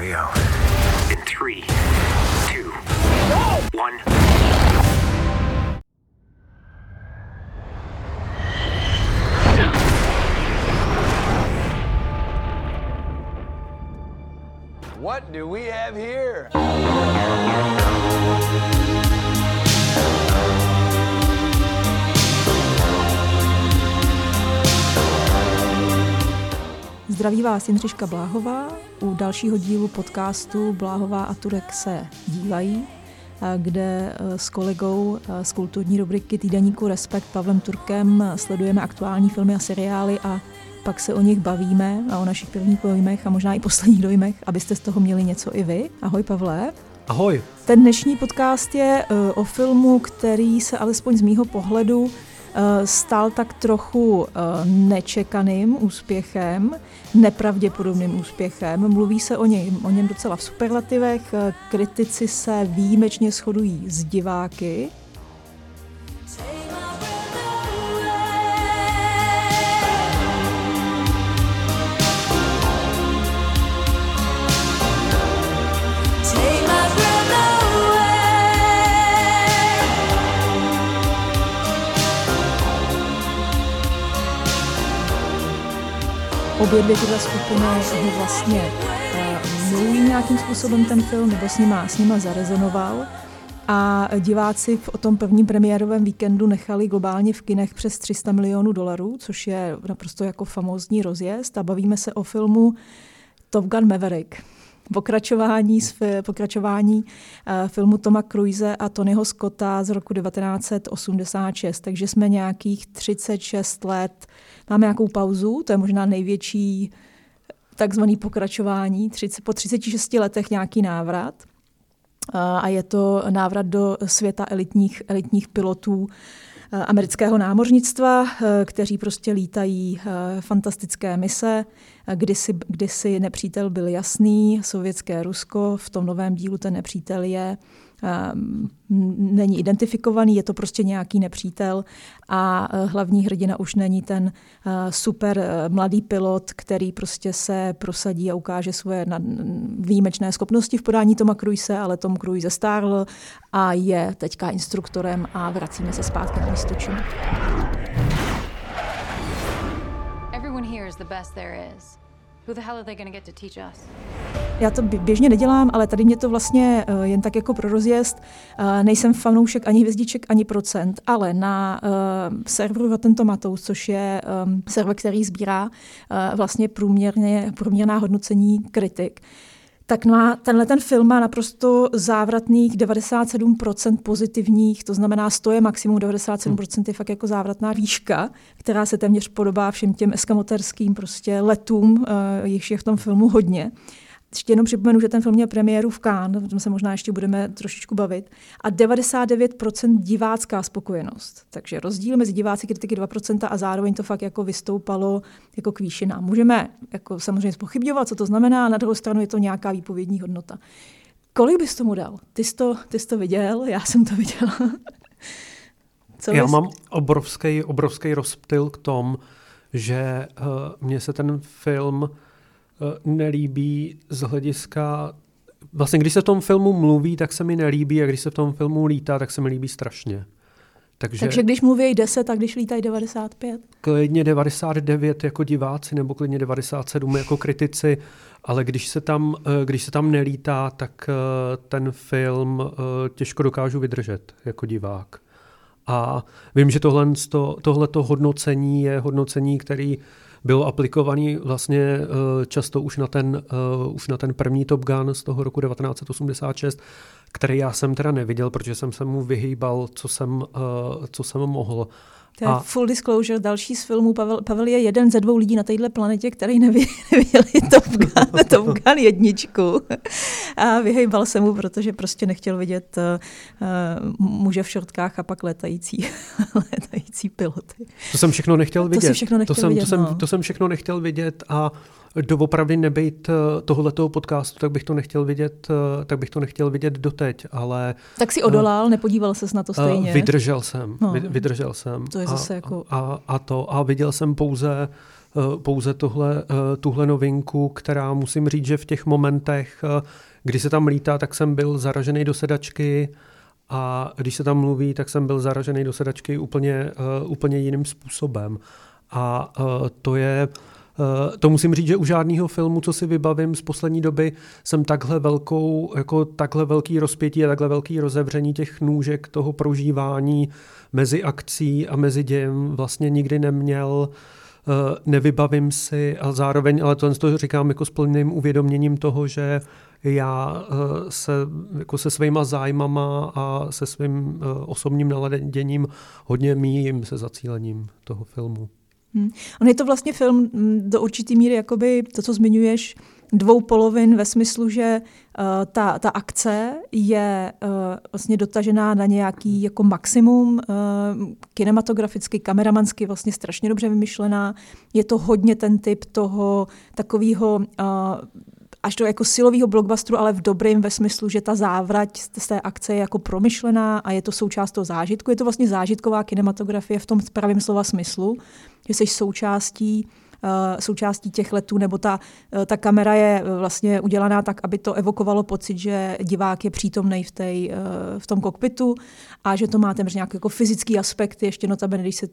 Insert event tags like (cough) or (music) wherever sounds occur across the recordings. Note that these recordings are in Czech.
Here. In three, two, one. What do we have here? Zdraví vás Jindřiška Bláhová u dalšího dílu podcastu Bláhová a Turek se dívají, kde e, s kolegou e, z kulturní rubriky týdeníku Respekt Pavlem Turkem sledujeme aktuální filmy a seriály a pak se o nich bavíme a o našich prvních dojmech a možná i posledních dojmech, abyste z toho měli něco i vy. Ahoj Pavle. Ahoj. Ten dnešní podcast je o filmu, který se alespoň z mýho pohledu Eh, stal tak trochu eh, nečekaným úspěchem, nepravděpodobným úspěchem. Mluví se o něm, o něm docela v superlativech, eh, kritici se výjimečně shodují s diváky. Obě dvě tyhle skupiny ho vlastně uh, milují nějakým způsobem ten film, nebo s nima, s nima zarezonoval. A diváci v tom prvním premiérovém víkendu nechali globálně v kinech přes 300 milionů dolarů, což je naprosto jako famózní rozjezd. A bavíme se o filmu Top Gun Maverick. Pokračování, pokračování uh, filmu Toma Cruise a Tonyho Scotta z roku 1986. Takže jsme nějakých 36 let Máme nějakou pauzu, to je možná největší takzvaný pokračování, 30, po 36 letech nějaký návrat. A je to návrat do světa elitních, elitních pilotů amerického námořnictva, kteří prostě lítají fantastické mise. Kdysi, kdysi nepřítel byl jasný, sovětské Rusko, v tom novém dílu ten nepřítel je není identifikovaný, je to prostě nějaký nepřítel a eh, hlavní hrdina už není ten eh, super eh, mladý pilot, který prostě se prosadí a ukáže svoje výjimečné schopnosti v podání Toma Cruise, ale Tom Cruise stárl a je teďka instruktorem a vracíme se zpátky na místo. Everyone here is the best there is. Who the hell are they going to get to teach us? Já to běžně nedělám, ale tady mě to vlastně uh, jen tak jako pro rozjezd. Uh, nejsem fanoušek ani hvězdiček, ani procent, ale na uh, serveru Rotten Tomatoes, což je um, server, který sbírá vlastně průměrně, průměrná hodnocení kritik, tak má, tenhle ten film má naprosto závratných 97% pozitivních, to znamená 100 je maximum, 97% je fakt jako závratná výška, která se téměř podobá všem těm eskamoterským prostě letům, uh, jichž je v tom filmu hodně. Ještě jenom připomenu, že ten film měl premiéru v Cannes, o tom se možná ještě budeme trošičku bavit, a 99% divácká spokojenost. Takže rozdíl mezi diváci kritiky 2% a zároveň to fakt jako vystoupalo jako k výšinám. Můžeme jako samozřejmě spochybňovat, co to znamená, na druhou stranu je to nějaká výpovědní hodnota. Kolik bys tomu dal? Ty jsi to, ty jsi to viděl, já jsem to viděla. (laughs) Co já bys... mám obrovský, obrovský rozptyl k tomu, že uh, mně se ten film nelíbí z hlediska Vlastně, když se v tom filmu mluví, tak se mi nelíbí a když se v tom filmu lítá, tak se mi líbí strašně. Takže, Takže když mluví 10, tak když lítají 95? Klidně 99 jako diváci nebo klidně 97 jako kritici, ale když se tam, eh, když se tam nelítá, tak eh, ten film těžko dokážu vydržet jako divák. A vím, že tohle, tohleto hodnocení je hodnocení, který bylo aplikovaný vlastně eh, často už na ten, uh, už na ten první Top Gun z toho roku 1986, který já jsem teda neviděl, protože jsem se mu vyhýbal, co jsem, uh, co jsem mohl. To je a... full disclosure, další z filmů. Pavel, Pavel je jeden ze dvou lidí na této planetě, který neviděli (laughs) Top (laughs) Gun, Top Gun jedničku. A vyhejbal se mu, protože prostě nechtěl vidět uh, muže v šortkách a pak letající, letající (laughs) piloty. To jsem všechno nechtěl vidět. To, všechno nechtěl to, jsem, vidět, to, jsem, no. to jsem všechno nechtěl vidět a doopravdy nebejt eh, tohoto podcastu, tak bych to nechtěl vidět, eh, tak bych to nechtěl vidět doteď, ale... Tak si odolal, uh, nepodíval ses na to stejně. Vydržel jsem, no. vydržel jsem. To je zase a, jako... A, a, to, a viděl jsem pouze pouze tohle, tuhle novinku, která musím říct, že v těch momentech, kdy se tam lítá, tak jsem byl zaražený do sedačky a když se tam mluví, tak jsem byl zaražený do sedačky úplně, úplně jiným způsobem. A to je Eh, to musím říct, že u žádného filmu, co si vybavím z poslední doby, jsem takhle velkou, jako takhle velký rozpětí a takhle velký rozevření těch nůžek toho prožívání mezi akcí a mezi dějem vlastně nikdy neměl eh, nevybavím si a zároveň, ale to, to říkám jako s plným uvědoměním toho, že já eh, se jako se svýma zájmama a se svým osobním naladěním hodně míjím se zacílením toho filmu. Hmm. On je to vlastně film mm, do určitý míry, jakoby to, co zmiňuješ, dvou polovin ve smyslu, že uh, ta, ta akce je uh, vlastně dotažená na nějaký jako maximum, uh, kinematograficky, kameramansky vlastně strašně dobře vymyšlená. Je to hodně ten typ toho takového uh, až do jako silového blockbusteru, ale v dobrém ve smyslu, že ta závrať z té akce je jako promyšlená a je to součást toho zážitku. Je to vlastně zážitková kinematografie v tom pravém slova smyslu, že jsi součástí uh, součástí těch letů, nebo ta, uh, ta kamera je uh, vlastně udělaná tak, aby to evokovalo pocit, že divák je přítomný v, tej, v tom kokpitu a že to má téměř nějaký jako fyzický aspekt, ještě notabene, když se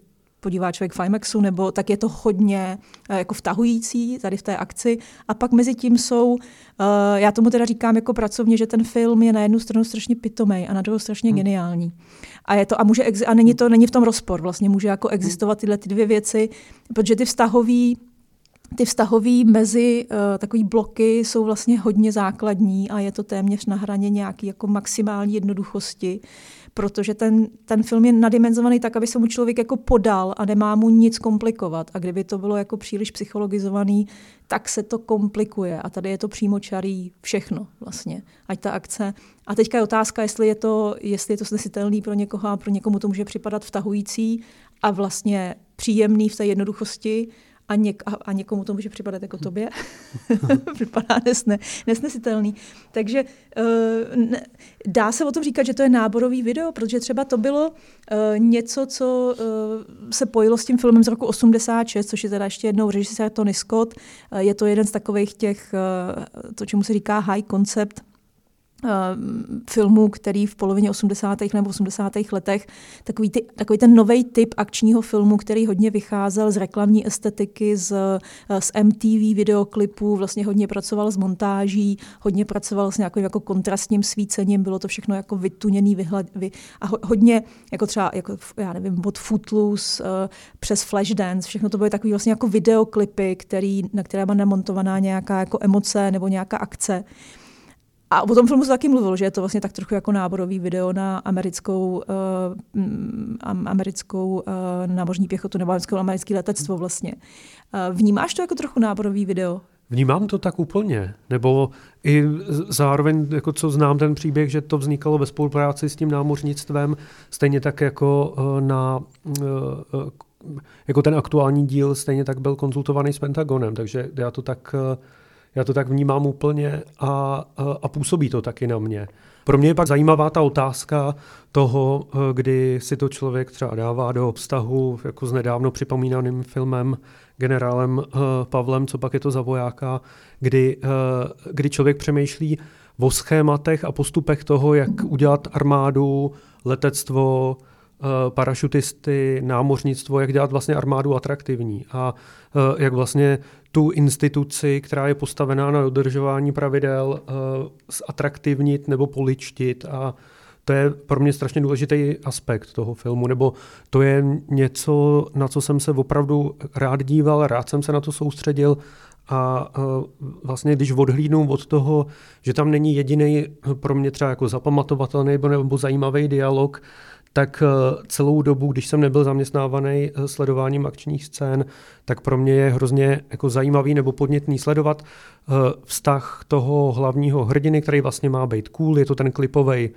podívá člověk v IMAXu, nebo tak je to hodně uh, jako vtahující tady v té akci. A pak mezi tím jsou, uh, já tomu teda říkám jako pracovně, že ten film je na jednu stranu strašně pitomej a na druhou strašně hmm. geniální. A, je to, a, může a není to není v tom rozpor, vlastně může jako existovat tyhle ty dvě věci, protože ty vztahový ty vztahový mezi uh, takový bloky jsou vlastně hodně základní a je to téměř na hraně nějaký jako maximální jednoduchosti protože ten, ten film je nadimenzovaný tak, aby se mu člověk jako podal a nemá mu nic komplikovat. A kdyby to bylo jako příliš psychologizovaný, tak se to komplikuje. A tady je to přímo čarý všechno vlastně, ať ta akce. A teďka je otázka, jestli je to, jestli je to snesitelný pro někoho a pro někomu to může připadat vtahující a vlastně příjemný v té jednoduchosti, a, něk, a, a někomu to může připadat jako tobě. (laughs) Připadá nesne, nesnesitelný. Takže uh, ne, dá se o tom říkat, že to je náborový video, protože třeba to bylo uh, něco, co uh, se pojilo s tím filmem z roku 86, což je teda ještě jednou režisér Tony Scott. Uh, je to jeden z takových těch, uh, to čemu se říká high concept filmů, který v polovině 80. nebo 80. letech, takový, ty, takový ten nový typ akčního filmu, který hodně vycházel z reklamní estetiky, z, eh, z MTV videoklipů, vlastně hodně pracoval s montáží, hodně pracoval s nějakým jako kontrastním svícením, bylo to všechno jako vytuněný vyhled, vy, a ho, hodně, jako třeba, jako, já nevím, od Footloose uh, přes Flashdance, všechno to byly takový vlastně jako videoklipy, který, na které byla namontovaná nějaká jako emoce nebo nějaká akce. A o tom filmu se taky mluvil, že je to vlastně tak trochu jako náborový video na americkou, uh, americkou uh, námořní pěchotu nebo americké letectvo vlastně. Uh, vnímáš to jako trochu náborový video? Vnímám to tak úplně, nebo i zároveň, jako co znám ten příběh, že to vznikalo ve spolupráci s tím námořnictvem, stejně tak jako na jako ten aktuální díl stejně tak byl konzultovaný s Pentagonem, takže já to tak já to tak vnímám úplně a, a, a působí to taky na mě. Pro mě je pak zajímavá ta otázka toho, kdy si to člověk třeba dává do vztahu jako s nedávno připomínaným filmem generálem eh, Pavlem, co pak je to za vojáka, kdy, eh, kdy člověk přemýšlí o schématech a postupech toho, jak udělat armádu, letectvo, parašutisty, námořnictvo, jak dělat vlastně armádu atraktivní a eh, jak vlastně tu instituci, která je postavená na dodržování pravidel, eh, atraktivnit nebo poličtit. A to je pro mě strašně důležitý aspekt toho filmu, nebo to je něco, na co jsem se opravdu rád díval, rád jsem se na to soustředil. A vlastně když odhlídnu od toho, že tam není jediný pro mě třeba jako zapamatovatelný nebo zajímavý dialog, tak eh, celou dobu, když jsem nebyl zaměstnávaný eh, sledováním akčních scén, tak pro mě je hrozně jako zajímavý nebo podnětný sledovat vztah toho hlavního hrdiny, který vlastně má být cool, je to ten klipový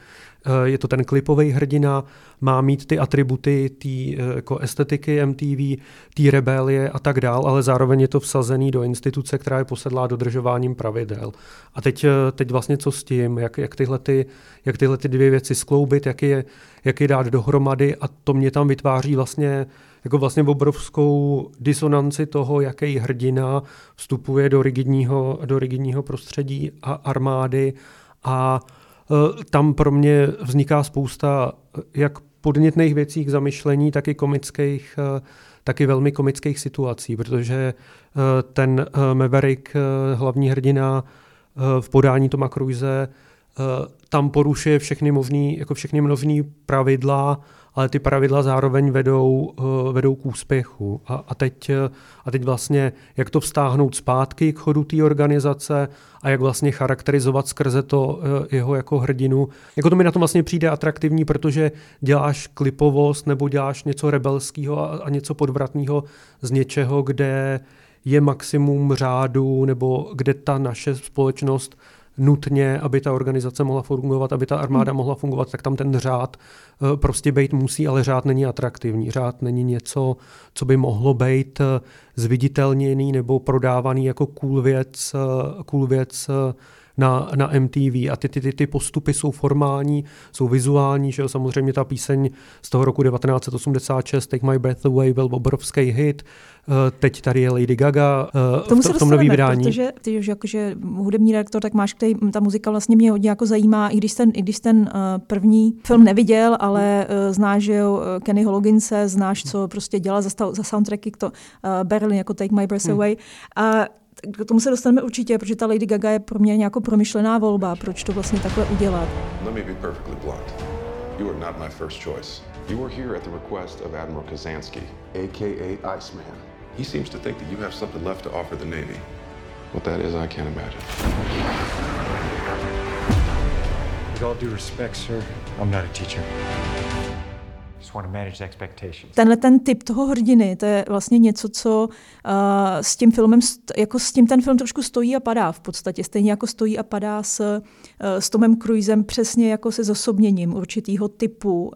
Eh, je to ten klipový hrdina, má mít ty atributy té eh, jako estetiky MTV, té rebelie a tak dál, ale zároveň je to vsazený do instituce, která je posedlá dodržováním pravidel. A teď, eh, teď vlastně co s tím, jak, jak, tyhle, ty, jak tyhle ty dvě věci skloubit, jak je, jak je dát dohromady a to mě tam vytváří vlastně jako vlastně obrovskou disonanci toho, jaký hrdina vstupuje do rigidního, do rigidního prostředí a armády. A e, tam pro mě vzniká spousta jak podnětných věcí k zamyšlení, tak i komických, e, taky velmi komických situací, protože e, ten Maverick, hlavní hrdina v podání Toma Cruise, tam porušuje všechny možný, jako všechny možný pravidla, ale ty pravidla zároveň vedou, eh, vedou k úspěchu. A, a, teď, eh, a teď vlastně, jak to vztáhnout zpátky k chodu té organizace a jak vlastně charakterizovat skrze to eh, jeho jako hrdinu. Jako to mi na tom vlastně přijde atraktivní, protože děláš klipovost nebo děláš něco rebelského a, a něco podvratného z něčeho, kde je maximum řádu nebo kde ta naše společnost nutně, aby ta organizace mohla fungovat, aby ta armáda hmm. mohla fungovat, tak tam ten řád eh, prostě být musí, ale řád není atraktivní. Řád není něco, co by mohlo být eh, zviditelněný nebo prodávaný jako cool věc, eh, cool věc na, na MTV a ty, ty, ty, ty postupy jsou formální, jsou vizuální, že jo, samozřejmě ta píseň z toho roku 1986 Take My Breath Away byl obrovský hit, Eh, teď tady je Lady Gaga uh, Tomu v, v tom novém vydání. Protože ty, že jakože hudební redaktor, tak máš, který, ta muzika vlastně mě hodně jako zajímá, i když ten, i když ten uh, první film neviděl, ale znáš, že jo, Kennyho Loginse, znáš, co prostě dělá za, za soundtracky to Berlin, jako Take My Breath hmm. Away. A k tomu se dostaneme určitě, protože ta Lady Gaga je pro mě nějakou promyšlená volba, proč to vlastně takhle udělat. Let me be perfectly blunt. You are not my first choice. You were here at the request of Admiral Kazansky, aka Iceman. He seems to think that you have something left to offer the Navy. What that is, I can't imagine. With all due respect, sir, I'm not a teacher. Tenhle ten typ toho hrdiny, to je vlastně něco, co uh, s tím filmem, jako s tím ten film trošku stojí a padá v podstatě. Stejně jako stojí a padá s, uh, s Tomem Cruisem přesně jako se zosobněním určitýho typu. Uh,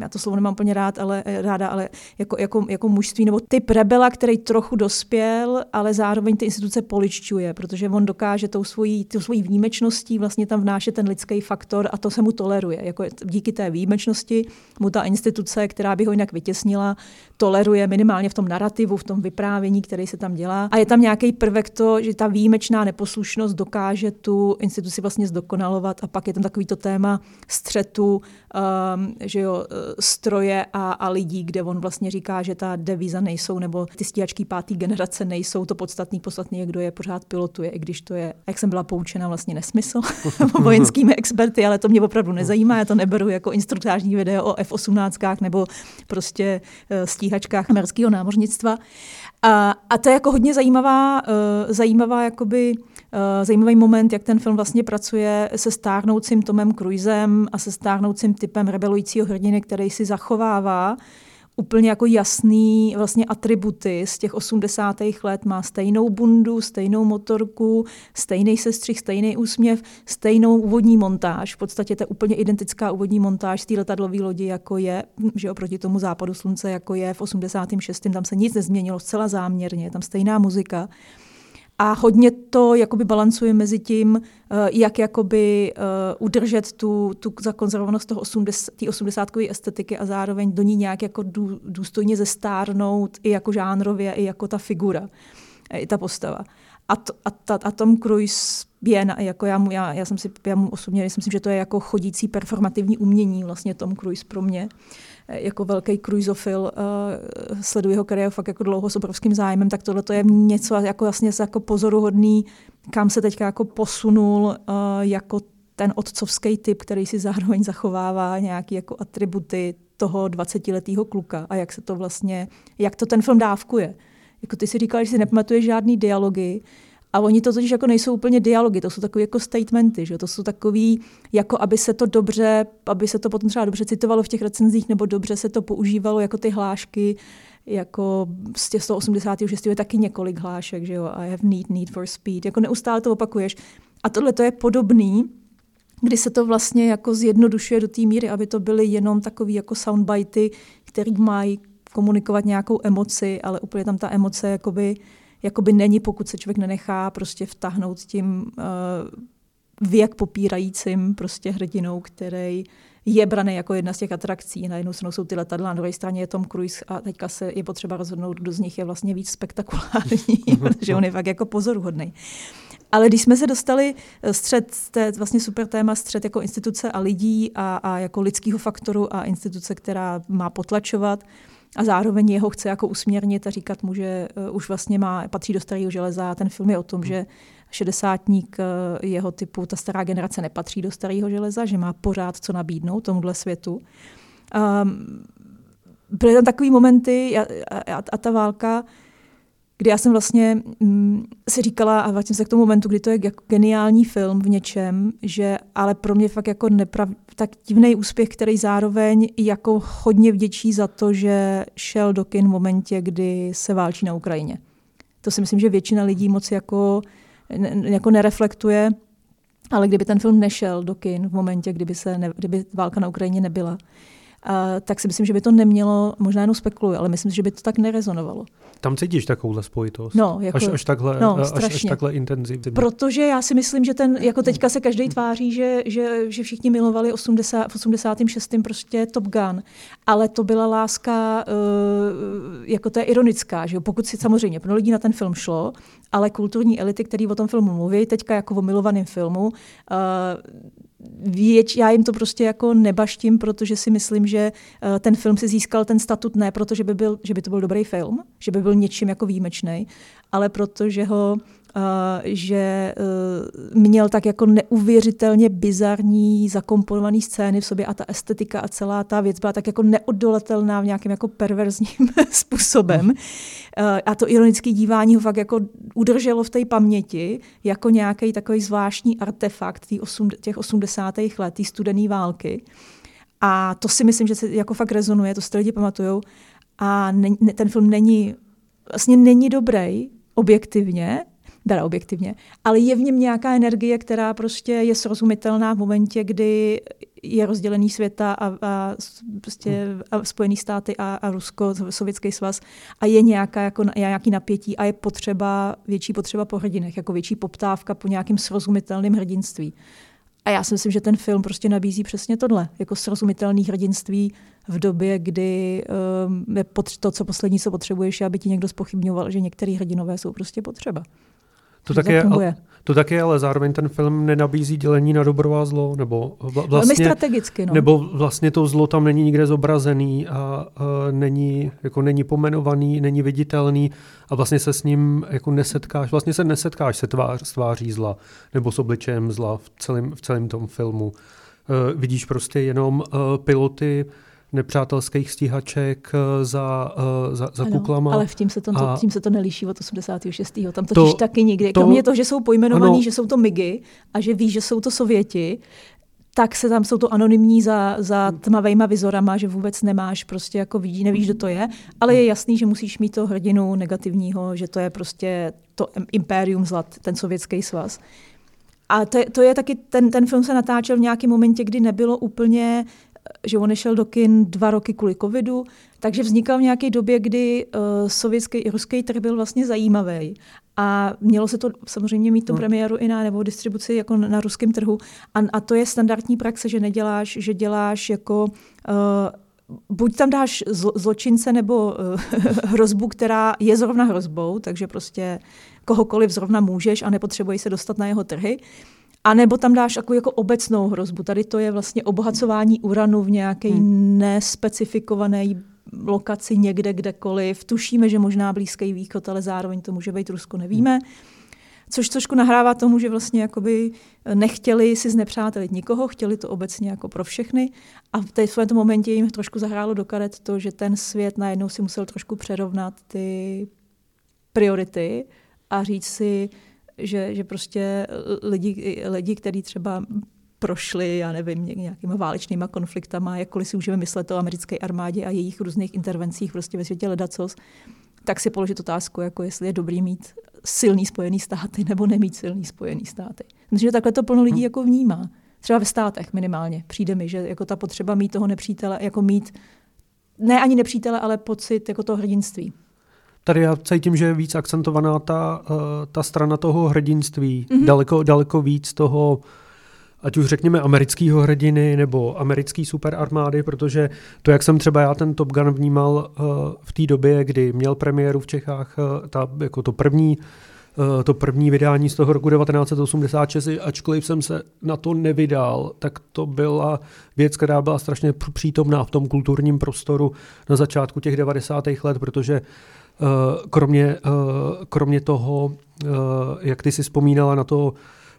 já to slovo nemám úplně rád, ale, ráda, ale jako, jako, jako mužství nebo typ rebela, který trochu dospěl, ale zároveň ty instituce poličťuje, protože on dokáže tou svojí, tou svojí výjimečností vlastně tam vnášet ten lidský faktor a to se mu toleruje. Jako díky té výjimečnosti mu ta instituce, která by ho jinak vytěsnila, toleruje minimálně v tom narrativu, v tom vyprávění, který se tam dělá. A je tam nějaký prvek to, že ta výjimečná neposlušnost dokáže tu instituci vlastně zdokonalovat a pak je tam takový to téma střetu, um, že jo, eh, stroje a, a lidí, kde on vlastně říká, že ta devíza nejsou, nebo ty stíhačky pátý generace nejsou to podstatný, podstatný kdo je pořád pilotuje, i když to je, jak jsem byla poučena, vlastně nesmysl (laughs) vojenskými experty, ale to mě opravdu nezajímá, já to neberu jako instruktážní video o F-18 nebo prostě uh, stíhačkách amerického námořnictva. A, a to je jako hodně zajímavá, uh, zajímavá jakoby, uh, zajímavý moment, jak ten film vlastně pracuje se stárnoucím Tomem Cruisem a se stárnoucím typem rebelujícího hrdiny, který si zachovává úplně jako jasný vlastně atributy z těch 80. let. Má stejnou bundu, stejnou motorku, stejný sestřih, stejný úsměv, stejnou úvodní montáž. V podstatě to je úplně identická úvodní montáž z té letadlové lodi, jako je, že oproti tomu západu slunce, jako je v 86. Tam se nic nezměnilo, zcela záměrně, je tam stejná muzika. A hodně to jakoby balancuje mezi tím, eh, jak jakoby uh, udržet tu, tu zakonzervovanost toho 80, té 80 estetiky a zároveň do ní nějak jako dů, důstojně zestárnout i jako žánrově, i jako ta figura, eh, i ta postava. A, to, a, ta, a Tom Cruise je, na, jako já, mu, já, já jsem si, já mu osobně myslím, že to je jako chodící performativní umění vlastně Tom Cruise pro mě. Uh, jako velký cruisofil, uh, sleduji jeho kariéru fakt jako dlouho s obrovským zájmem, tak tohle to je něco jako jasně jako pozoruhodný, kam se teďka jako posunul uh, jako ten otcovský typ, který si zároveň zachovává nějaké jako atributy toho 20-letého kluka a jak se to vlastně, jak to ten film dávkuje. Jako ty si říkal, že si nepamatuješ žádný dialogy, a oni to totiž jako nejsou úplně dialogy, to jsou takové jako statementy, že? to jsou takový, jako aby se to dobře, aby se to potom třeba dobře citovalo v těch recenzích, nebo dobře se to používalo jako ty hlášky, jako z těch 186 je taky několik hlášek, že jo, I have need, need for speed, jako neustále to opakuješ. A tohle to je podobný, kdy se to vlastně jako zjednodušuje do té míry, aby to byly jenom takové jako soundbitey, který mají komunikovat nějakou emoci, ale úplně tam ta emoce jakoby jakoby není, pokud se člověk nenechá prostě vtahnout tím uh, věk popírajícím prostě hrdinou, který je braný jako jedna z těch atrakcí. Na jednu stranu jsou ty letadla, na druhé straně je Tom Cruise a teďka se je potřeba rozhodnout, kdo z nich je vlastně víc spektakulární, (laughs) protože on je fakt jako pozoruhodný. Ale když jsme se dostali eh, střed, to je vlastně super téma, střed jako instituce a lidí a, a jako lidského faktoru a instituce, která má potlačovat, a zároveň jeho chce jako usměrnit a říkat mu, že uh, už vlastně má, patří do starého železa. Ten film je o tom, že šedesátník uh, jeho typu, ta stará generace nepatří do starého železa, že má pořád co nabídnout tomuhle světu. Um, byly tam takový momenty a, a, a ta válka, kdy já jsem vlastně mm, si říkala, a vrátím se k tomu momentu, kdy to je jako geniální film v něčem, že ale pro mě fakt jako neprav, tak divný úspěch, který zároveň jako hodně vděčí za to, že šel do kin v momentě, kdy se válčí na Ukrajině. To si myslím, že většina lidí moc jako, ne, jako nereflektuje, ale kdyby ten film nešel do kin v momentě, kdyby, se ne, kdyby válka na Ukrajině nebyla, uh, tak si myslím, že by to nemělo, možná jenom spekuluji, ale myslím, že by to tak nerezonovalo. Tam cítíš takovouhle spojitost? No, jako, až, až, takhle, no, až, až takhle intenzivně. Protože já si myslím, že ten, jako teďka se každý tváří, že, že, že všichni milovali 80, v 86. prostě Top Gun, ale to byla láska, uh, jako to je ironická, že jo? pokud si samozřejmě pro lidí na ten film šlo, ale kulturní elity, který o tom filmu mluví, teďka jako o milovaném filmu, uh, věč, já jim to prostě jako nebaštím, protože si myslím, že uh, ten film si získal ten statut ne protože by, byl, že by to byl dobrý film, že by byl něčím jako výjimečný, ale protože ho že uh, měl tak jako neuvěřitelně bizarní zakomponovaný scény v sobě a ta estetika a celá ta věc byla tak jako neodolatelná v nějakém jako perverzním (laughs) způsobem. Uh, a to ironické dívání ho fakt jako udrželo v té paměti jako nějaký takový zvláštní artefakt těch 80. let, té studené války. A to si myslím, že se jako fakt rezonuje, to si lidi pamatujou. A ne, ten film není, vlastně není dobrý, objektivně, teda objektivně, ale je v něm nějaká energie, která prostě je srozumitelná v momentě, kdy je rozdělený světa a, a, prostě, a Spojený státy a, a Rusko, Sovětský svaz a je nějaká, jako, je nějaký napětí a je potřeba, větší potřeba po hrdinech, jako větší poptávka po nějakým srozumitelným hrdinství. A já si myslím, že ten film prostě nabízí přesně tohle, jako srozumitelný hrdinství v době, kdy um, je to, co poslední, co potřebuješ, aby ti někdo spochybňoval, že některý hrdinové jsou prostě potřeba. To tak, je, to tak je, ale zároveň ten film nenabízí dělení na dobro a zlo, nebo vlastně, Velmi strategicky, no. nebo vlastně to zlo tam není nikde zobrazený a, a není, jako není pomenovaný, není viditelný a vlastně se s ním jako nesetkáš, vlastně se nesetkáš se tvář, s tváří zla nebo s obličejem zla v celém, v celém tom filmu. Uh, vidíš prostě jenom uh, piloty, nepřátelských stíhaček eh, za, eh, za, za ano, kuklama. Ale v tím se, to, a tím se to neliší od 86. Tam totiž to, taky nikdy. To, Kromě toho, že jsou pojmenovaný, ano, že jsou to MIGy a že víš, že jsou to Sověti, tak se tam jsou to anonymní za, za tmavejma vizorama, že vůbec nemáš, prostě jako vidí, nevíš, kdo to je, ale je jasný, že musíš mít to hrdinu negativního, že to je prostě to impérium zlat, ten sovětský svaz. A to, to je taky, ten, ten film se natáčel v nějakém momentě, kdy nebylo úplně že on nešel do kin dva roky kvůli covidu, takže vznikal v nějaké době, kdy uh, sovětský i ruský trh byl vlastně zajímavý. A mělo se to samozřejmě mít tu hmm. premiéru i na nebo distribuci jako na, na ruském trhu. A, a to je standardní praxe, že neděláš, že děláš jako uh, buď tam dáš zlo, zločince nebo uh, (laughs) hrozbu, která je zrovna hrozbou, takže prostě kohokoliv zrovna můžeš a nepotřebuješ se dostat na jeho trhy. A nebo tam dáš jako, jako obecnou hrozbu. Tady to je vlastně obohacování uranu v nějaké hmm. nespecifikované lokaci někde, kdekoliv. Tušíme, že možná Blízký východ, ale zároveň to může být Rusko, nevíme. Což trošku nahrává tomu, že vlastně jakoby nechtěli si znepřátelit nikoho, chtěli to obecně jako pro všechny. A v, té, v tom momentě jim trošku zahrálo do karet to, že ten svět najednou si musel trošku přerovnat ty priority a říct si, že, že prostě lidi, lidi kteří třeba prošli, já nevím, nějakýma válečnýma konfliktama, jakkoliv si můžeme myslet o americké armádě a jejich různých intervencích prostě ve světě ledacos, tak si položit otázku, jako jestli je dobrý mít silný spojený státy nebo nemít silný spojený státy. Myslím, že takhle to plno lidí jako vnímá. Třeba ve státech minimálně. Přijde mi, že jako ta potřeba mít toho nepřítele, jako mít ne ani nepřítele, ale pocit jako toho hrdinství. Tady já cítím, že je víc akcentovaná ta, uh, ta strana toho hrdinství, mm-hmm. daleko, daleko víc toho ať už řekněme amerického hrdiny nebo americký superarmády, protože to, jak jsem třeba já ten Top Gun vnímal uh, v té době, kdy měl premiéru v Čechách, uh, ta, jako to první uh, to první vydání z toho roku 1986, ačkoliv jsem se na to nevydal, tak to byla věc, která byla strašně přítomná v tom kulturním prostoru na začátku těch 90. let, protože kromě, kromě toho, jak ty si vzpomínala na to,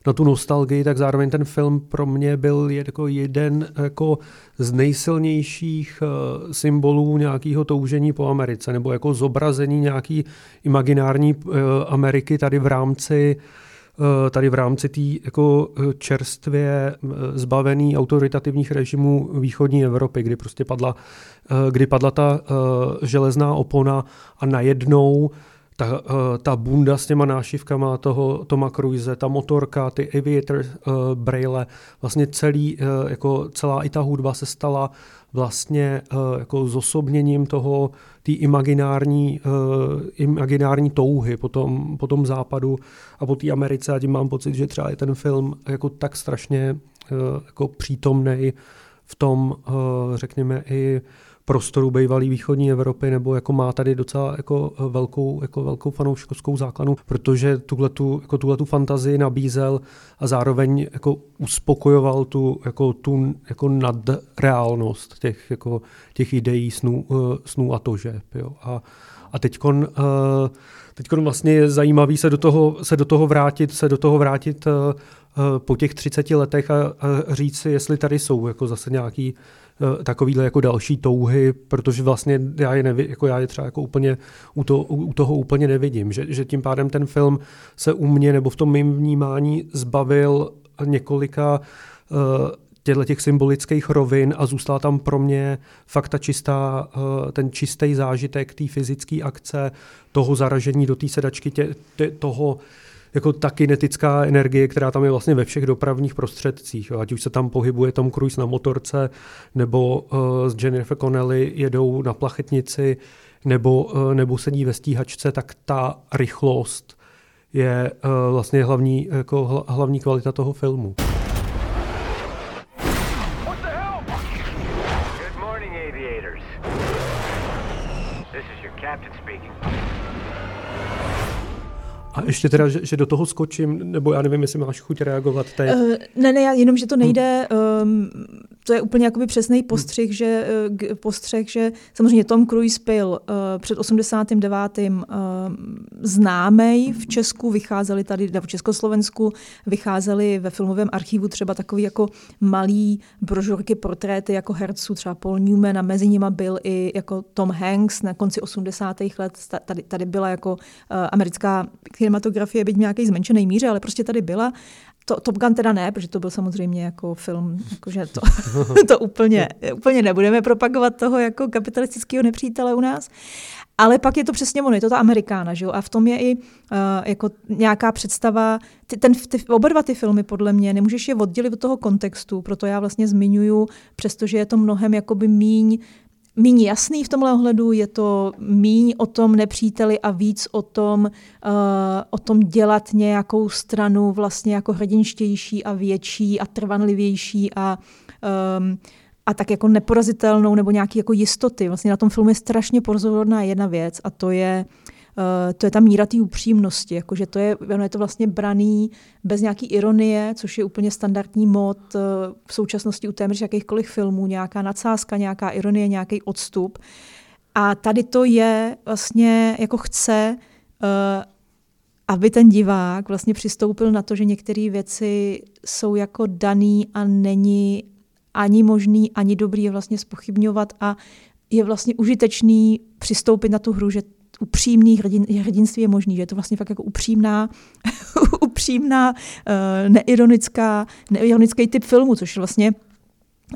na tu nostalgii, tak zároveň ten film pro mě byl jako jeden jako z nejsilnějších symbolů nějakého toužení po Americe, nebo jako zobrazení nějaký imaginární Ameriky tady v rámci tady v rámci té jako čerstvě zbavený autoritativních režimů východní Evropy, kdy prostě padla, kdy padla ta železná opona a najednou ta, uh, ta bunda s těma nášivkama toho Toma Cruise, ta motorka, ty aviator uh, braille, vlastně celý, uh, jako celá i ta hudba se stala vlastně uh, jako zosobněním toho, té imaginární, uh, imaginární touhy po tom, po tom západu a po té Americe. A tím mám pocit, že třeba je ten film jako tak strašně uh, jako přítomný v tom, uh, řekněme, i prostoru bývalé východní Evropy, nebo jako má tady docela jako velkou, jako velkou fanouškovskou základnu, protože tuhle tu, jako tuhle tu fantazii nabízel a zároveň jako uspokojoval tu, jako tu jako nadreálnost těch, jako těch ideí, snů, uh, snů a tože. Jo. A, a teďkon, uh, teďkon vlastně je zajímavý se do toho, se do toho vrátit, se do toho vrátit po těch 30 letech a, a říct si, jestli tady jsou jako zase nějaký Eh, takovýhle jako další touhy, protože vlastně já je, nevi, jako já je třeba jako úplně u, to, u toho úplně nevidím, že, že tím pádem ten film se u mě nebo v tom mém vnímání zbavil několika uh, těchto těch symbolických rovin a zůstala tam pro mě fakt ta čistá, uh, ten čistý zážitek té fyzické akce, toho zaražení do té sedačky, tě, tě, toho jako ta kinetická energie, která tam je vlastně ve všech dopravních prostředcích. Ať už se tam pohybuje Tom Cruise na motorce, nebo uh, s Jennifer Connelly jedou na plachetnici, nebo, uh, nebo sedí ve stíhačce, tak ta rychlost je uh, vlastně hlavní, jako hlavní kvalita toho filmu. A ještě teda, že, že do toho skočím, nebo já nevím, jestli máš chuť reagovat teď. Uh, ne, ne, jenom, že to nejde, um, to je úplně jakoby přesný postřeh, hmm. že, uh, postřeh, že samozřejmě Tom Cruise byl uh, před 89. Uh, známej v Česku, vycházeli tady, v Československu, vycházeli ve filmovém archivu třeba takový jako malý brožurky, portréty jako herců, třeba Paul Newman a mezi nimi byl i jako Tom Hanks na konci 80. let, tady, tady byla jako uh, americká kinematografie, byť v nějaké zmenšené míře, ale prostě tady byla. To, Top Gun teda ne, protože to byl samozřejmě jako film, jakože to, (laughs) to úplně, úplně nebudeme propagovat toho jako kapitalistického nepřítele u nás. Ale pak je to přesně ono, je to ta Amerikána, že jo? A v tom je i uh, jako nějaká představa, ty, ten, ty, oba dva ty filmy podle mě, nemůžeš je oddělit od toho kontextu, proto já vlastně zmiňuju, přestože je to mnohem jakoby míň méně jasný v tomhle ohledu, je to míň o tom nepříteli a víc o tom, uh, o tom dělat nějakou stranu vlastně jako hrdinštější a větší a trvanlivější a um, a tak jako neporazitelnou nebo nějaký jako jistoty. Vlastně na tom filmu je strašně pozorodná jedna věc a to je to je ta míra té upřímnosti, jakože to je, ono je to vlastně braný bez nějaký ironie, což je úplně standardní mod uh, v současnosti u téměř jakýchkoliv filmů, nějaká nadsázka, nějaká ironie, nějaký odstup. A tady to je vlastně, jako chce, uh, aby ten divák vlastně přistoupil na to, že některé věci jsou jako daný a není ani možný, ani dobrý je vlastně spochybňovat a je vlastně užitečný přistoupit na tu hru, že upřímný hrdin, hrdinství je možný, že je to vlastně fakt jako upřímná, (laughs) upřímná, uh, neironická, neironický typ filmu, což vlastně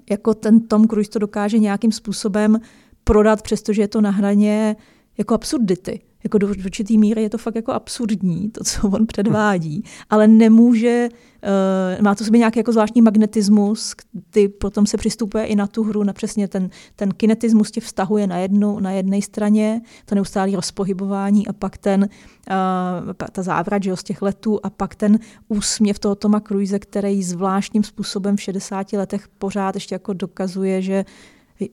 jako ten Tom Cruise to dokáže nějakým způsobem prodat, přestože je to na hraně jako absurdity. Jako do určitý míry je to fakt jako absurdní, to, co on předvádí, ale nemůže, uh, má to sobě nějaký jako zvláštní magnetismus, kdy potom se přistupuje i na tu hru, na přesně ten, ten kinetismus tě vztahuje na jednu, na jedné straně, to neustálé rozpohybování a pak ten, uh, ta závrat že jo, z těch letů a pak ten úsměv toho Toma Cruise, který zvláštním způsobem v 60 letech pořád ještě jako dokazuje, že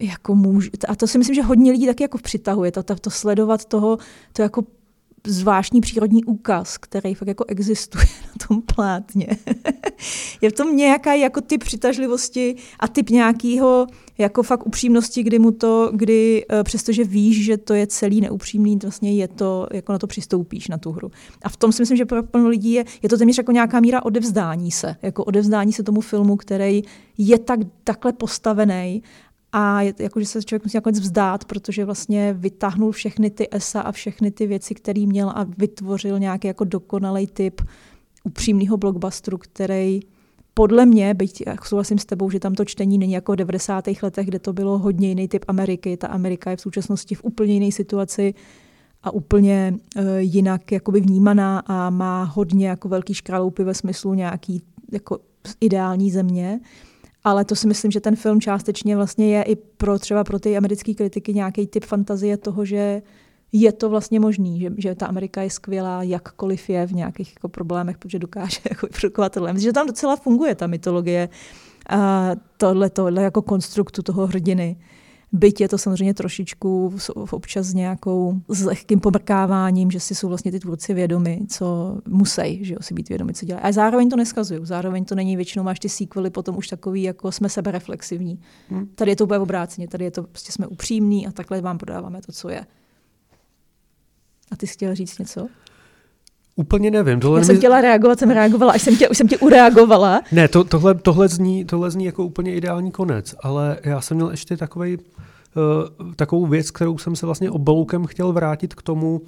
jako můž, a to si myslím, že hodně lidí taky jako přitahuje, to, to, to sledovat toho, to jako zvláštní přírodní úkaz, který fakt jako existuje (laughs) na tom plátně. je v tom nějaká jako typ přitažlivosti a typ nějakého jako fakt upřímnosti, kdy mu to, kdy eh, přestože víš, že to je celý neupřímný, vlastně je to, jako na to přistoupíš na tu hru. A v tom si myslím, že pro plno lidí je, je to téměř jako nějaká míra odevzdání se, jako odevzdání se tomu filmu, který je tak takhle postavený a je, jako, že se člověk musí nakonec vzdát, protože vlastně vytáhnul všechny ty esa a všechny ty věci, které měl a vytvořil nějaký jako dokonalý typ upřímného blockbusteru, který podle mě, byť jak souhlasím s tebou, že tam to čtení není jako v 90. letech, kde to bylo hodně jiný typ Ameriky. Ta Amerika je v současnosti v úplně jiné situaci a úplně uh, jinak jakoby vnímaná a má hodně jako velký škráloupy ve smyslu nějaký jako ideální země. Uh, ale to si myslím, že ten film částečně vlastně je i pro třeba pro ty americké kritiky nějaký typ fantazie toho, že je to vlastně možný, že, že ta Amerika je skvělá, jakkoliv je v nějakých jako problémech, protože dokáže (laughs) jako vyprodukovat tohle. Myslím, že tam docela funguje ta mytologie, a tohle, tohle jako konstruktu toho hrdiny. Byť je to samozřejmě trošičku občas s nějakou s lehkým pomrkáváním, že si jsou vlastně ty tvůrci vědomi, co musí, že jo, si být vědomi, co dělají. A zároveň to neskazují. Zároveň to není většinou, máš ty sequely potom už takový, jako jsme sebereflexivní. Hmm. Tady je to úplně obráceně, tady je to, prostě jsme upřímní a takhle vám podáváme to, co je. A ty jsi chtěla říct něco? Úplně nevím. Tohle Já jsem chtěla reagovat, jsem reagovala, až jsem tě, už jsem tě ureagovala. Ne, to, tohle, tohle, zní, tohle zní jako úplně ideální konec, ale já jsem měl ještě takový takovou věc, kterou jsem se vlastně obloukem chtěl vrátit k tomu,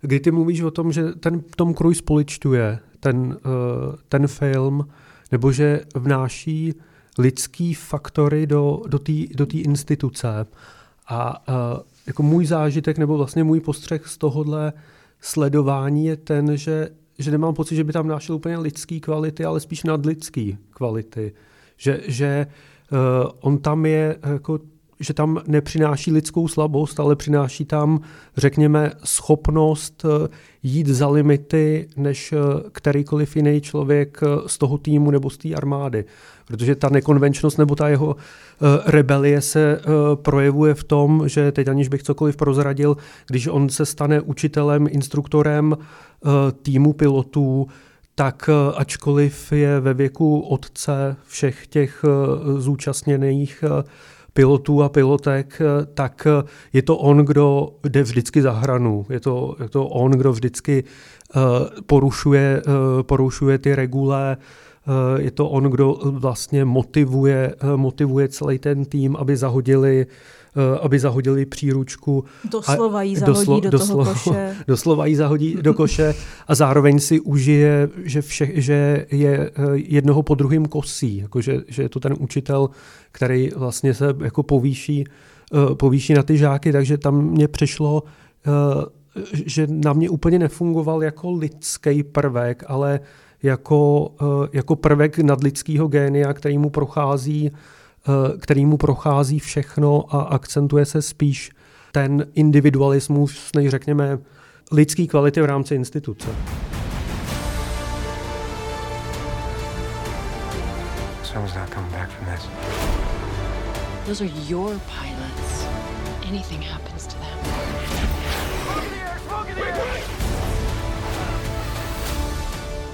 kdy ty mluvíš o tom, že ten Tom Cruise poličtuje ten, uh, ten film, nebo že vnáší lidský faktory do, do té do instituce. A uh, jako můj zážitek, nebo vlastně můj postřeh z tohohle sledování je ten, že, že nemám pocit, že by tam našel úplně lidský kvality, ale spíš nadlidský kvality. Že, že uh, on tam je jako že tam nepřináší lidskou slabost, ale přináší tam, řekněme, schopnost eh, jít za limity, než eh, kterýkoliv jiný člověk z toho týmu nebo z té armády. Protože ta nekonvenčnost nebo ta jeho rebelie se projevuje v tom, že teď aniž bych cokoliv prozradil, když on se stane učitelem, instruktorem týmu pilotů, tak ačkoliv je ve věku otce všech těch zúčastněných pilotů a pilotek, tak je to on, kdo jde vždycky za hranu. Je to, je to on, kdo vždycky porušuje, porušuje ty regule, je to on, kdo vlastně motivuje, motivuje celý ten tým, aby zahodili Eh, aby zahodili příručku. Doslova jí zahodí doslo, do toho doslo, koše. (laughs) Doslova jí zahodí do koše a zároveň si užije, že, vše, že je eh, jednoho po druhým kosí, jako že, že je to ten učitel, který vlastně se jako povýší, eh, povýší na ty žáky, takže tam mě přišlo, že na mě úplně nefungoval jako lidský prvek, ale jako, jako prvek nadlidského génia, který mu prochází Eh, který mu prochází všechno a akcentuje se spíš ten individualismus, než řekněme lidský kvality v rámci instituce. Those are your pilots. Anything happens to them.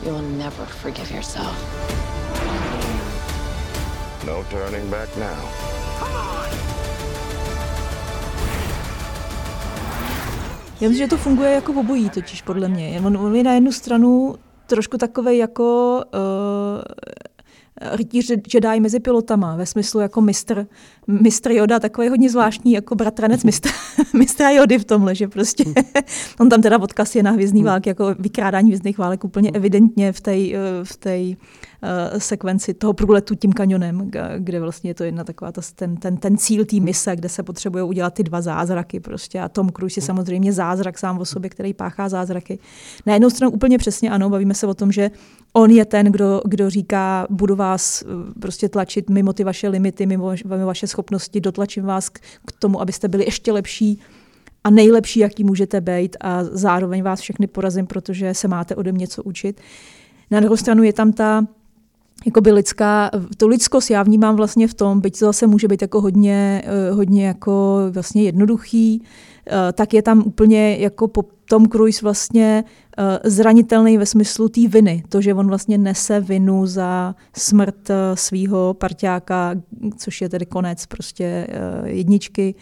You'll never forgive yourself. No turning back now. Já myslím, že to funguje jako obojí totiž podle mě. On, on je na jednu stranu trošku takový jako uh, rytíř Jedi mezi pilotama, ve smyslu jako mistr, mistr Yoda, takový hodně zvláštní, jako bratranec mistra, (laughs) mistra Jody v tomhle, že prostě (laughs) on tam teda odkaz je na hvězdný války, jako vykrádání hvězdných válek úplně evidentně v té v tej, sekvenci toho průletu tím kanionem, kde vlastně je to jedna taková ta, ten, ten, ten cíl té mise, kde se potřebují udělat ty dva zázraky prostě a Tom Cruise je samozřejmě zázrak sám o sobě, který páchá zázraky. Na jednu stranu úplně přesně ano, bavíme se o tom, že on je ten, kdo, kdo říká, budu vás eh, prostě tlačit mimo ty vaše limity, mimo, mimo vaše schopnosti, dotlačím vás k, k tomu, abyste byli ještě lepší a nejlepší, jaký můžete být a zároveň vás všechny porazím, protože se máte ode mě co učit. Na druhou stranu je tam ta jakoby lidská, to lidskost já vnímám vlastně v tom, byť to zase může být jako hodně, eh, hodně jako vlastně jednoduchý, eh, tak je tam úplně jako po Tom Cruise vlastně eh, zranitelný ve smyslu té viny. To, že on vlastně nese vinu za smrt svého parťáka, což je tedy konec prostě jedničky,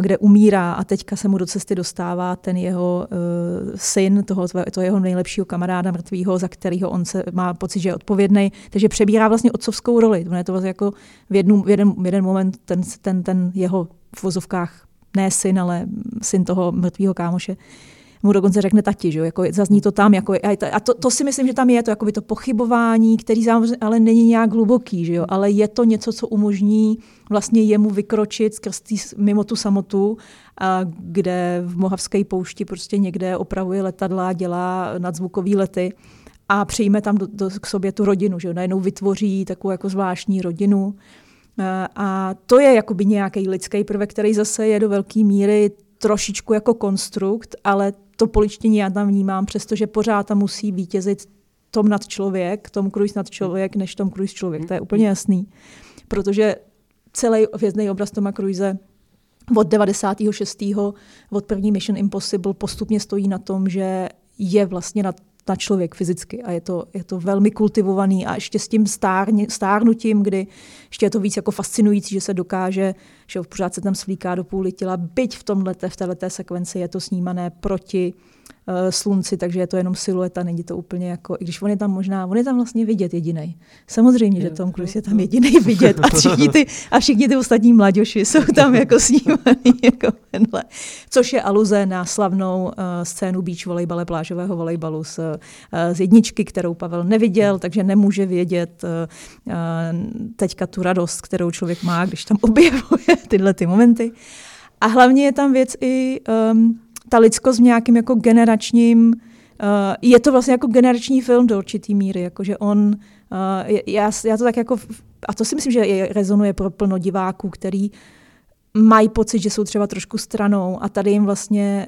kde umírá a teďka se mu do cesty dostává ten jeho uh, syn, toho, toho jeho nejlepšího kamaráda mrtvého, za kterého on se má pocit, že je odpovědný, takže přebírá vlastně otcovskou roli. To je to vlastně jako v, jednu, v, jeden, v jeden moment ten, ten, ten jeho v vozovkách ne syn, ale syn toho mrtvého kámoše, mu dokonce řekne tati, že jo, jako zazní to tam, jako, a to, to, si myslím, že tam je to, jako by to pochybování, který samozřejmě ale není nějak hluboký, že jo, ale je to něco, co umožní vlastně jemu vykročit skrz tý, mimo tu samotu, a kde v Mohavské poušti prostě někde opravuje letadla, dělá nadzvukové lety a přijme tam do, do, k sobě tu rodinu, že jo, najednou vytvoří takovou jako zvláštní rodinu. A to je jakoby nějaký lidský prvek, který zase je do velké míry trošičku jako konstrukt, ale to poličtění já tam vnímám, přestože pořád tam musí vítězit Tom nad člověk, Tom Cruise nad člověk, než Tom Cruise člověk. To je úplně jasný. Protože celý hvězdný obraz Toma Cruise od 96. od první Mission Impossible postupně stojí na tom, že je vlastně nad na člověk fyzicky a je to, je to velmi kultivovaný a ještě s tím stárně, stárnutím, kdy ještě je to víc jako fascinující, že se dokáže, že pořád se tam svlíká do půly těla, byť v tomhle, v této sekvenci je to snímané proti slunci, takže je to jenom silueta, není to úplně jako, i když on je tam možná, on je tam vlastně vidět jediný. Samozřejmě, že Tom Cruise je tam jediný vidět a všichni, ty, a všichni ty ostatní mladěši jsou tam jako snímaný (laughs) jako tenhle. Což je aluze na slavnou uh, scénu beach volejbale, plážového volejbalu z, uh, z jedničky, kterou Pavel neviděl, takže nemůže vědět uh, teďka tu radost, kterou člověk má, když tam objevuje tyhle ty momenty. A hlavně je tam věc i um, ta lidskost v nějakým jako generačním, uh, je to vlastně jako generační film do určitý míry, jakože on, uh, já, já to tak jako, a to si myslím, že je, rezonuje pro plno diváků, který mají pocit, že jsou třeba trošku stranou a tady jim vlastně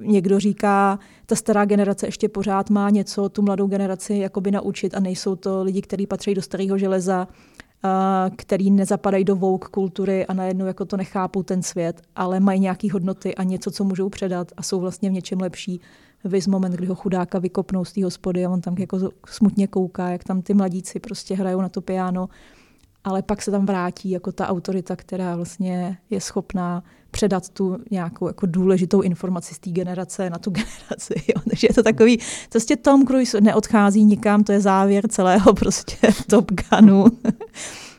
uh, někdo říká, ta stará generace ještě pořád má něco tu mladou generaci jakoby naučit a nejsou to lidi, kteří patří do starého železa, který nezapadají do vouk kultury a najednou jako to nechápou ten svět, ale mají nějaké hodnoty a něco, co můžou předat a jsou vlastně v něčem lepší. Vys moment, kdy ho chudáka vykopnou z té hospody a on tam jako smutně kouká, jak tam ty mladíci prostě hrajou na to piano ale pak se tam vrátí jako ta autorita, která vlastně je schopná předat tu nějakou jako důležitou informaci z té generace na tu (laughs) generaci. Jo. Takže je to takový, prostě Tom Cruise neodchází nikam, to je závěr celého prostě (laughs) Top Gunu.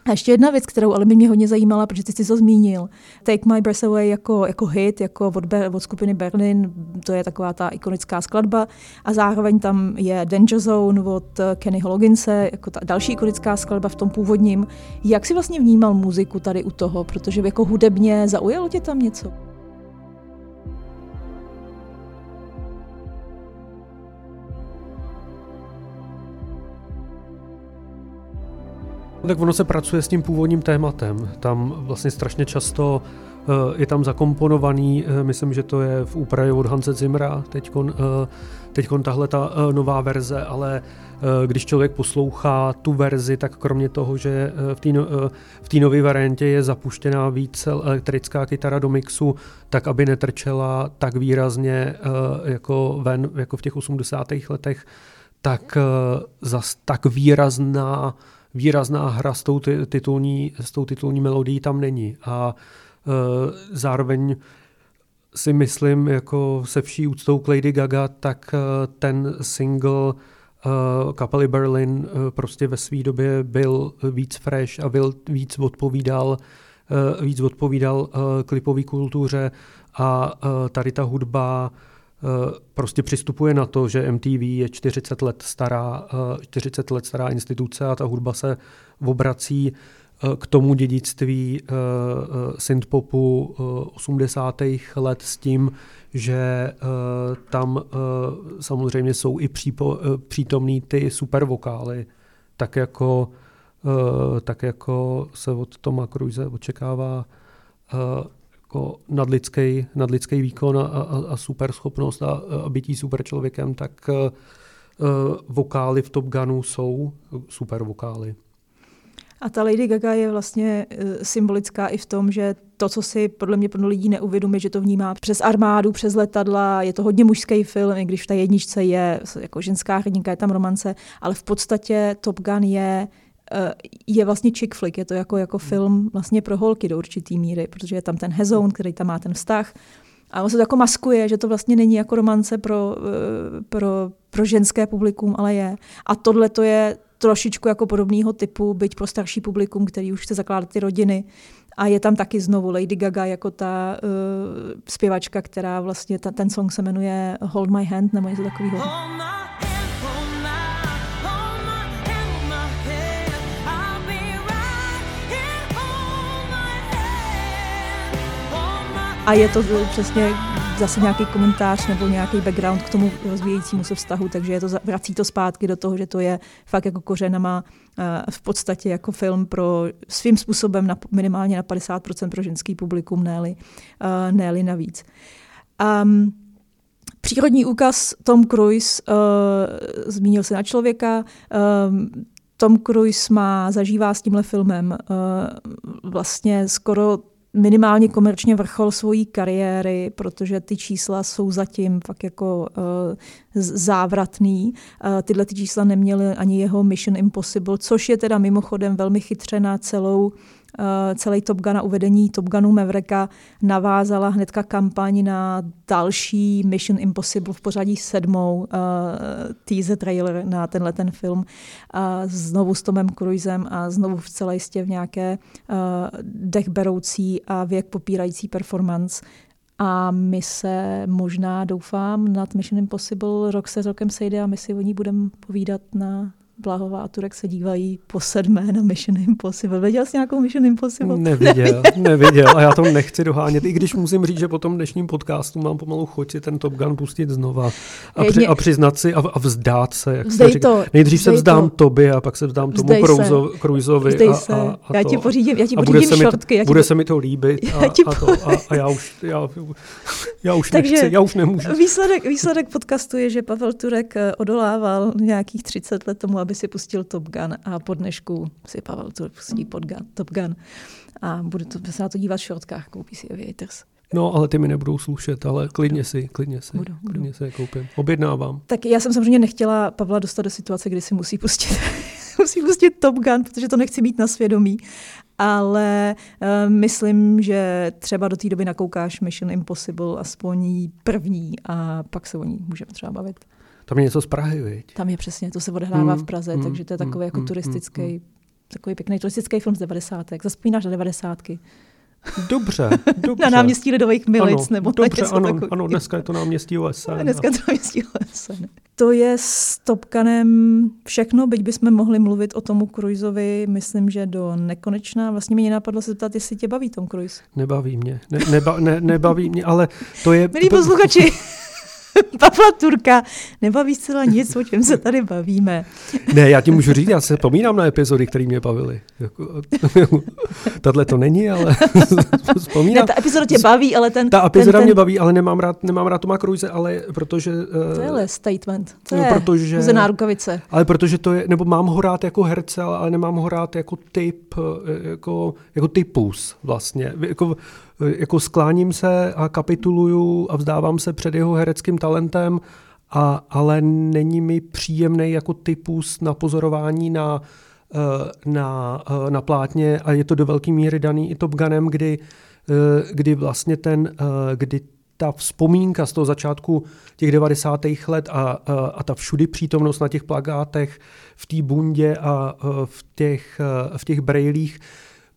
A ještě jedna věc, kterou ale by mě hodně zajímala, protože ty jsi to zmínil. Take My Breath Away jako, jako hit, jako od, Ber, od skupiny Berlin, to je taková ta ikonická skladba. A zároveň tam je Danger Zone od Kenny Hologinse, jako ta další ikonická skladba v tom původním. Jak si vlastně vnímal muziku tady u toho? Protože jako hudebně zaujalo tě tam něco? Tak ono se pracuje s tím původním tématem. Tam vlastně strašně často uh, je tam zakomponovaný, uh, myslím, že to je v úpravě od Hanse Zimra, teďkon, uh, teďkon tahle ta nová verze, ale když člověk poslouchá tu verzi, tak kromě toho, že v té no, nové variantě je zapuštěná víc elektrická kytara do mixu, tak aby netrčela tak výrazně jako ven, jako v těch 80. letech, tak zas tak výrazná výrazná hra s tou, titulní, s tou titulní melodií tam není. A e, zároveň si myslím, jako se vší úctou k Lady Gaga, tak e, ten single kapely Berlin prostě ve své době byl víc fresh a byl víc odpovídal víc odpovídal klipové kultuře a tady ta hudba prostě přistupuje na to, že MTV je 40 let stará, 40 let stará instituce a ta hudba se obrací Eh, k tomu dědictví synthpopu 80. let s tím, že tam samozřejmě jsou i přípo, přítomný ty supervokály, tak jako, tak jako se od Toma Cruise očekává jako nadlidský, nadlidský výkon a, a, a super schopnost a, a bytí super člověkem, tak vokály v Top Gunu jsou super vokály. A ta Lady Gaga je vlastně eh, symbolická i v tom, že to, co si podle mě plno lidí neuvědomí, že to vnímá přes armádu, přes letadla, je to hodně mužský film, i když v té jedničce je jako ženská hrdinka, je tam romance, ale v podstatě Top Gun je je vlastně chick flick, je to jako, jako film vlastně pro holky do určitý míry, protože je tam ten hezoun, který tam má ten vztah, a on se to jako maskuje, že to vlastně není jako romance pro, eh, pro, pro ženské publikum, ale je. A tohle to je trošičku jako podobného typu, byť pro starší publikum, který už chce zakládat ty rodiny. A je tam taky znovu Lady Gaga jako ta uh, zpěvačka, která vlastně, ta, ten song se jmenuje Hold My Hand, nebo něco takového. A je to přesně zase nějaký komentář nebo nějaký background k tomu rozvíjejícímu se vztahu, takže je to, vrací to zpátky do toho, že to je fakt jako kořenama v podstatě jako film pro svým způsobem na, minimálně na 50% pro ženský publikum, ne-li, ne navíc. Um, přírodní úkaz Tom Cruise, uh, zmínil se na člověka, um, Tom Cruise má, zažívá s tímhle filmem uh, vlastně skoro minimálně komerčně vrchol svojí kariéry, protože ty čísla jsou zatím fakt jako uh, závratný. Uh, tyhle ty čísla neměly ani jeho Mission Impossible, což je teda mimochodem velmi chytře na celou celý Top Gun a uvedení Top Gunu Mavericka navázala hnedka kampaň na další Mission Impossible v pořadí sedmou uh, teaser trailer na tenhle ten film. Uh, znovu s Tomem Cruisem a znovu v celé jistě v nějaké uh, dechberoucí a věk popírající performance. A my se možná, doufám, nad Mission Impossible rok se rokem sejde a my si o ní budeme povídat na Blahová a Turek se dívají po sedmé na Mission Impossible. Viděl jsi nějakou Mission Impossible? (laughs) Neviděl, neviděl a já to nechci dohánět, i když musím říct, že po tom dnešním podcastu mám pomalu chuť si ten Top Gun pustit znova a, při, a přiznat si a, a vzdát se. Jak vzdej to, Nejdřív se vzdám to. tobě a pak se vzdám tomu Cruisovi. A, a, a já ti pořídím, já ti pořídím šortky. Já ti bude se mi to líbit (laughs) a, a, to, a, a já už, já, já už Takže nechci, já už nemůžu. Výsledek, výsledek podcastu je, že Pavel Turek eh, odolával nějakých 30 let tomu, aby aby si pustil Top Gun a po dnešku si Pavel to pustí pod Gun, Top Gun a bude to, se na to dívat v šortkách, koupí si Aviators. No, ale ty mi nebudou slušet, ale klidně si, klidně si, budu, klidně budu. si je koupím. Objednávám. Tak já jsem samozřejmě nechtěla Pavla dostat do situace, kdy si musí pustit, (laughs) musí pustit Top Gun, protože to nechci mít na svědomí. Ale uh, myslím, že třeba do té doby nakoukáš Mission Impossible aspoň první a pak se o ní můžeme třeba bavit. Tam je něco z Prahy, viď? Tam je přesně, to se odehrává hmm, v Praze, hmm, takže to je takový hmm, jako hmm, turistický, hmm, takový pěkný turistický film z 90. Zaspomínáš na 90. Dobře, (laughs) dobře. na náměstí Lidových Milic ano, nebo dobře, ano, takový. ano, dneska je to náměstí OSN. Dneska je to náměstí OSN. To je s Topkanem všechno, byť bychom mohli mluvit o tomu Cruiseovi, myslím, že do nekonečna. Vlastně mě napadlo se zeptat, jestli tě baví Tom Cruise. Nebaví mě, ne, neba, ne, nebaví mě, ale to je... Milí posluchači, (laughs) (laughs) Pavla Turka nebaví zcela nic, o čem se tady bavíme. Ne, já ti můžu říct, já se pomínám na epizody, které mě bavily. Jako, (laughs) Tahle to není, ale (laughs) vzpomínám. Ne, ta epizoda tě baví, ale ten... Ta epizoda ten, ten... mě baví, ale nemám rád, nemám rád Toma Cruise, ale protože... Uh, to je statement. To no, je protože, huzená rukavice. Ale protože to je, nebo mám ho rád jako herce, ale, ale nemám ho rád jako typ, eh, jako, jako typus vlastně. Jako, jako skláním se a kapituluju a vzdávám se před jeho hereckým talentem, a, ale není mi příjemný jako typus na pozorování na, eh, na, eh, na plátně a je to do velké míry daný i Top Gunem, kdy, eh, kdy vlastně ten, kdy ta vzpomínka z toho začátku těch 90. let a, a, a ta všudy přítomnost na těch plagátech v té bundě a v těch, v těch brejlích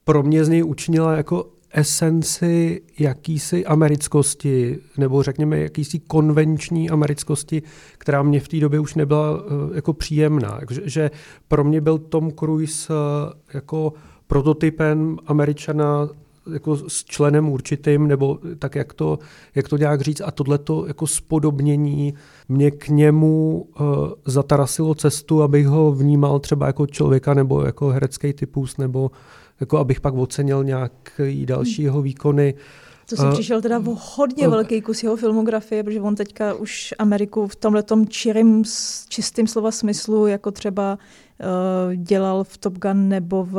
pro mě z něj učinila jako esenci jakýsi americkosti, nebo řekněme jakýsi konvenční americkosti, která mě v té době už nebyla uh, jako příjemná. Že, že pro mě byl Tom Cruise uh, jako prototypem američana jako s členem určitým, nebo tak, jak to, jak to nějak říct. A tohleto jako spodobnění mě k němu uh, zatarasilo cestu, abych ho vnímal třeba jako člověka, nebo jako herecký typus, nebo jako abych pak ocenil nějaký další jeho výkony. To si uh, přišel teda o hodně uh, velký kus jeho filmografie, protože on teďka už Ameriku v tomhle čirým, čistým slova smyslu, jako třeba uh, dělal v Top Gun nebo v,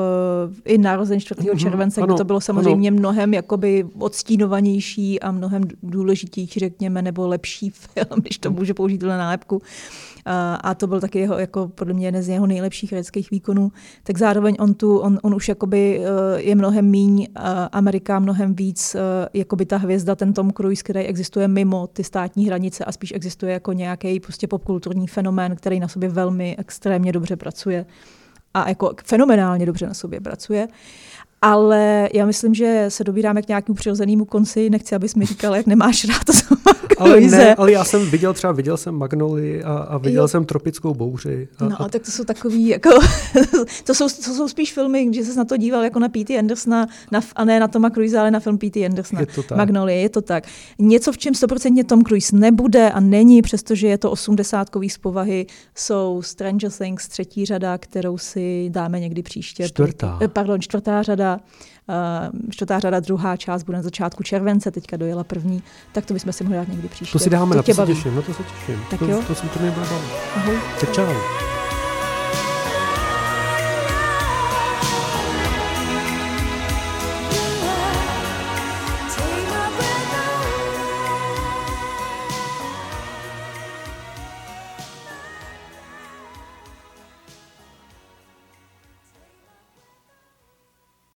i narozen 4. Uh-huh, července, ano, kde to bylo samozřejmě ano. mnohem jakoby odstínovanější a mnohem důležitější, řekněme, nebo lepší (laughs) film, když to může použít na nálepku. Uh, a to byl taky jeho, jako podle mě jeden z jeho nejlepších hereckých výkonů, tak zároveň on tu, on, on už jakoby eh, je mnohem míň, Amerika mnohem víc, eh, jakoby ta hvězda, ten Tom Cruise, který existuje mimo ty státní hranice a spíš existuje jako nějaký prostě popkulturní fenomén, který na sobě velmi extrémně dobře pracuje a jako fenomenálně dobře na sobě pracuje. Ale já myslím, že se dobíráme k nějakému přirozenému konci. Nechci, abys mi říkal, jak nemáš rád to (laughs) ale ne, ale já jsem viděl třeba, viděl jsem Magnoli a, a viděl jo. jsem Tropickou bouři. A, no, a tak to jsou takový, jako, (laughs) to, jsou, to jsou spíš filmy, že se na to díval jako na P.T. Andersona, na, a ne na Toma Cruise, ale na film P.T. Andersona. Je to tak. Magnolie, je to tak. Něco, v čem 100% Tom Cruise nebude a není, přestože je to osmdesátkový z povahy, jsou Stranger Things, třetí řada, kterou si dáme někdy příště. Čtvrtá. Pardon, čtvrtá řada. Uh, čtvrtá řada, druhá část bude na začátku července, teďka dojela první, tak to bychom si mohli dát někdy příště. To si dáme, to na to se těším, na to se těším. Tak to, jo. To, to, to mě bude bavit. Ahoj. Tak čau.